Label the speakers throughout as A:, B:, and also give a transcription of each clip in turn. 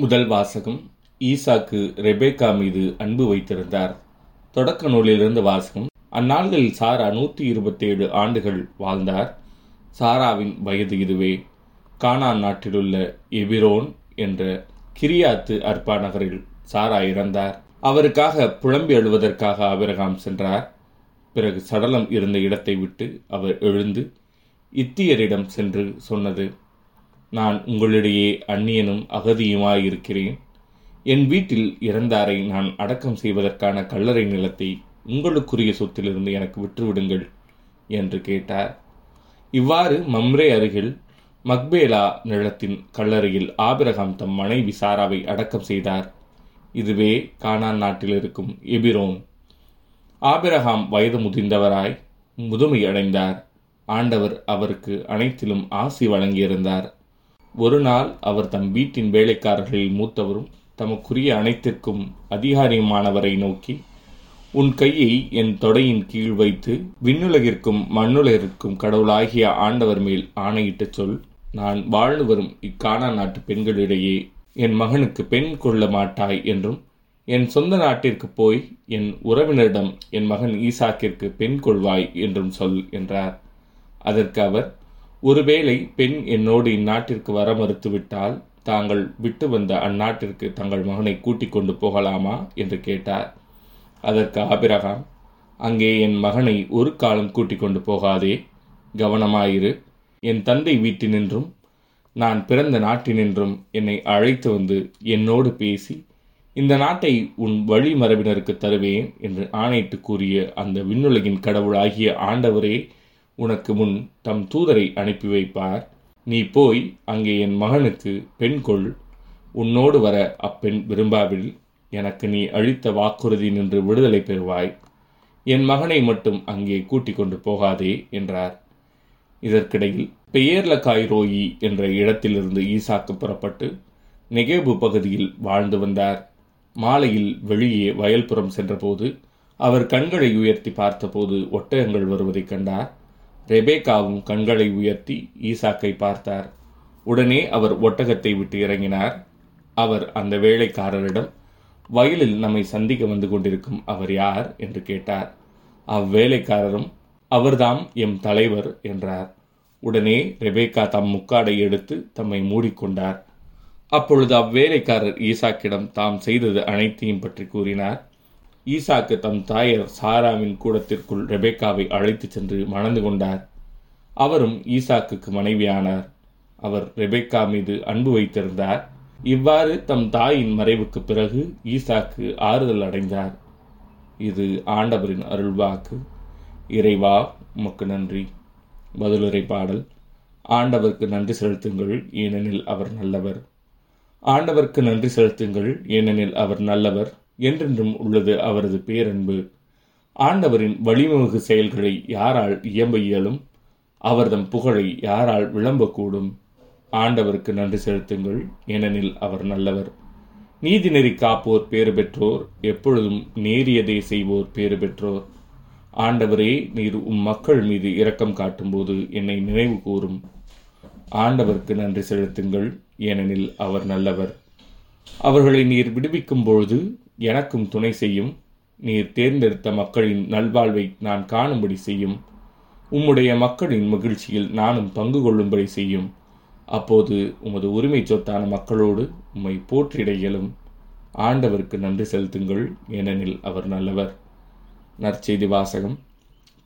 A: முதல் வாசகம் ஈசாக்கு ரெபேக்கா மீது அன்பு வைத்திருந்தார். தொடக்க நூலிலிருந்து வாசகம் அந்நாள்களில் சாரா நூற்றி இருபத்தேழு ஆண்டுகள் வாழ்ந்தார். சாராவின் வயது இதுவே. கானான் நாட்டிலுள்ள எபிரோன் என்ற கிரியாத்து அர்பா நகரில் சாரா இறந்தார். அவருக்காக புலம்பி எழுவதற்காக அபிரகாம் சென்றார். பிறகு சடலம் இருந்த இடத்தை விட்டு அவர் எழுந்து இத்தியரிடம் சென்று சொன்னது நான் உங்களிடையே அந்நியனும் அகதியுமாயிருக்கிறேன். என் வீட்டில் இறந்தாரை நான் அடக்கம் செய்வதற்கான கல்லறை நிலத்தை உங்களுக்குரிய சொத்திலிருந்து எனக்கு விற்றுவிடுங்கள் என்று கேட்டார். இவ்வாறு மம்ரே அருகில் மக்பேலா நிலத்தின் கல்லறையில் ஆபிரகாம் தம் மனைவி சாராவை அடக்கம் செய்தார். இதுவே கானான் நாட்டில் இருக்கும் எபிரோன். ஆபிரகாம் வயது முதிர்ந்தவராய் முதுமை அடைந்தார். ஆண்டவர் அவருக்கு அனைத்திலும் ஆசி வழங்கியிருந்தார். ஒரு நாள் அவர் தம் வீட்டின் வேலைக்காரர்களில் மூத்தவரும் தமக்குரிய அனைத்திற்கும் அதிகாரியுமானவரை நோக்கி உன் கையை என் தொடையின் கீழ் வைத்து விண்ணுலகிற்கும் மண்ணுலகிற்கும் கடவுளாகிய ஆண்டவர் மேல் ஆணையிட்டு சொல். நான் வாழ்ந்து வரும் இக்கானா நாட்டு பெண்களிடையே என் மகனுக்கு பெண் கொள்ள மாட்டாய் என்றும் என் சொந்த நாட்டிற்கு போய் என் உறவினரிடம் என் மகன் ஈசாக்கிற்கு பெண் கொள்வாய் என்றும் சொல் என்றார். அதற்கு அவர் ஒருவேளை பெண் என்னோடு இந்நாட்டிற்கு வர மறுத்துவிட்டால் தாங்கள் விட்டு வந்த அந்நாட்டிற்கு தங்கள் மகனை கூட்டிக் கொண்டு போகலாமா? என்று கேட்டார். அதற்கு ஆபிரகாம் அங்கே என் மகனை ஒரு காலம் கூட்டிக் கொண்டு போகாதே கவனமாயிரு. என் தந்தை வீட்டினின்றும் நான் பிறந்த நாட்டினின்றும் என்னை அழைத்து வந்து என்னோடு பேசி இந்த நாட்டை உன் வழி மரபினருக்கு தருவேன் என்று ஆணையிட்டு கூறிய அந்த விண்ணுலகின் கடவுளாகிய ஆண்டவரே உனக்கு முன் தம் தூதரை அனுப்பி வைப்பார். நீ போய் அங்கே என் மகனுக்கு பெண் கொள். உன்னோடு வர அப்பெண் விரும்பாவில் எனக்கு நீ அளித்த வாக்குறுதி நின்று விடுதலை பெறுவாய். என் மகனை மட்டும் அங்கே கூட்டிக் கொண்டு போகாதே என்றார். இதற்கிடையில் பெயர்லகாய் ரோயி என்ற இடத்திலிருந்து ஈசாக்கு புறப்பட்டு நெகேபு பகுதியில் வாழ்ந்து வந்தார். மாலையில் வெளியே வயல்புறம் சென்றபோது அவர் கண்களை உயர்த்தி பார்த்தபோது ஒட்டகங்கள் வருவதைக் கண்டார். ரெபேக்காவும் கண்களை உயர்த்தி ஈசாக்கை பார்த்தார். உடனே அவர் ஒட்டகத்தை விட்டு இறங்கினார். அவர் அந்த வேலைக்காரரிடம் வயலில் நம்மை சந்திக்க வந்து கொண்டிருக்கும் அவர் யார்? என்று கேட்டார். அவ்வேலைக்காரரும் அவர்தாம் எம் தலைவர் என்றார். உடனே ரெபேக்கா தம் முக்காடை எடுத்து தம்மை மூடிக்கொண்டார். அப்பொழுது அவ்வேலைக்காரர் ஈசாக்கிடம் தாம் செய்தது அனைத்தையும் பற்றி கூறினார். ஈசாக்கு தம் தாயர் சாராவின் கூடத்திற்குள் ரெபேக்காவை அழைத்துச் சென்று மணந்து கொண்டார். அவரும் ஈசாக்குக்கு மனைவியானார். அவர் ரெபேக்கா மீது அன்பு வைத்திருந்தார். இவ்வாறு தம் தாயின் மறைவுக்கு பிறகு ஈசாக்கு ஆறுதல் அடைந்தார். இது ஆண்டவரின் அருள்வாக்கு. இறைவா உமக்கு நன்றி. பதிலுரை பாடல். ஆண்டவருக்கு நன்றி செலுத்துங்கள் ஏனெனில் அவர் நல்லவர். ஆண்டவருக்கு நன்றி செலுத்துங்கள் ஏனெனில் அவர் நல்லவர். என்றென்றும் உள்ளது அவரது பேரன்பு. ஆண்டவரின் வலிமிகு செயல்களை யாரால் இயம்ப இயலும்? அவர்தம் புகழை யாரால் விளம்பக்கூடும்? ஆண்டவருக்கு நன்றி செலுத்துங்கள். ஏனெனில் அவர் நல்லவர். நீதிநெறி காப்போர் பேறு பெற்றோர். எப்பொழுதும் நேரியதை செய்வோர் பேறு பெற்றோர். ஆண்டவரே நீர் உம் மக்கள் மீது இரக்கம் காட்டும்போது என்னை நினைவு கூறும். ஆண்டவருக்கு நன்றி செலுத்துங்கள். ஏனெனில் அவர் நல்லவர். அவர்களை நீர் விடுவிக்கும் பொழுது எனக்கும் துணை செய்யும். நீர் தேர்ந்தெடுத்த மக்களின் நல்வாழ்வை நான் காணும்படி செய்யும். உம்முடைய மக்களின் மகிழ்ச்சியில் நானும் பங்கு கொள்ளும்படி செய்யும். அப்போது உமது உரிமை சொத்தான மக்களோடு உம்மை போற்றிட இயலும். ஆண்டவருக்கு நன்றி செலுத்துங்கள் ஏனெனில் அவர் நல்லவர். நற்செய்தி வாசகம்.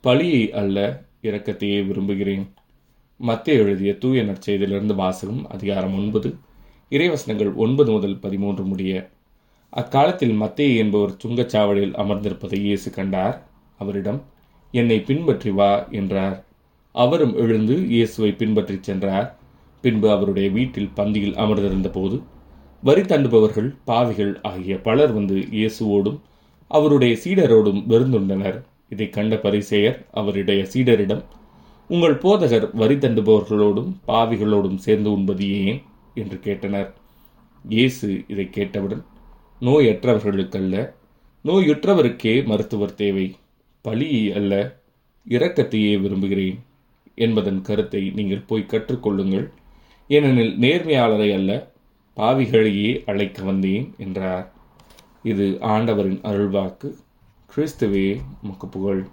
A: பழியை அல்ல இரக்கத்தையே விரும்புகிறேன். மத்திய எழுதிய தூய நற்செய்தியிலிருந்து வாசகம் அதிகாரம் ஒன்பது. இறைவசனங்கள் ஒன்பது முதல் பதிமூன்று முடிய அக்காலத்தில் மத்திய என்பவர் சுங்கச்சாவடியில் அமர்ந்திருப்பதை இயேசு கண்டார். அவரிடம் என்னை பின்பற்றி வா என்றார். அவரும் எழுந்து இயேசுவை பின்பற்றிச் சென்றார். பின்பு அவருடைய வீட்டில் பந்தியில் அமர்ந்திருந்த போது வரி தண்டுபவர்கள் பாவிகள் ஆகிய பலர் வந்து இயேசுவோடும் அவருடைய சீடரோடும் விருந்துண்டனர் இதை கண்ட பரிசேயர் அவருடைய சீடரிடம் உங்கள் போதகர் வரி தண்டுபவர்களோடும் பாவிகளோடும் சேர்ந்து உண்பது ஏன்? என்று கேட்டனர். இயேசு இதை கேட்டவுடன் நோயற்றவர்களுக்கல்ல. நோயுற்றவருக்கே மருத்துவர் தேவை. பழியை அல்ல இரக்கத்தையே விரும்புகிறேன் என்பதன் கருத்தை நீங்கள் போய் கற்றுக்கொள்ளுங்கள். ஏனெனில் நேர்மையாளரை அல்ல பாவிகளையே அழைக்க வந்தேன் என்றார். இது ஆண்டவரின் அருள்வாக்கு. கிறிஸ்துவே முக்கு புகழ்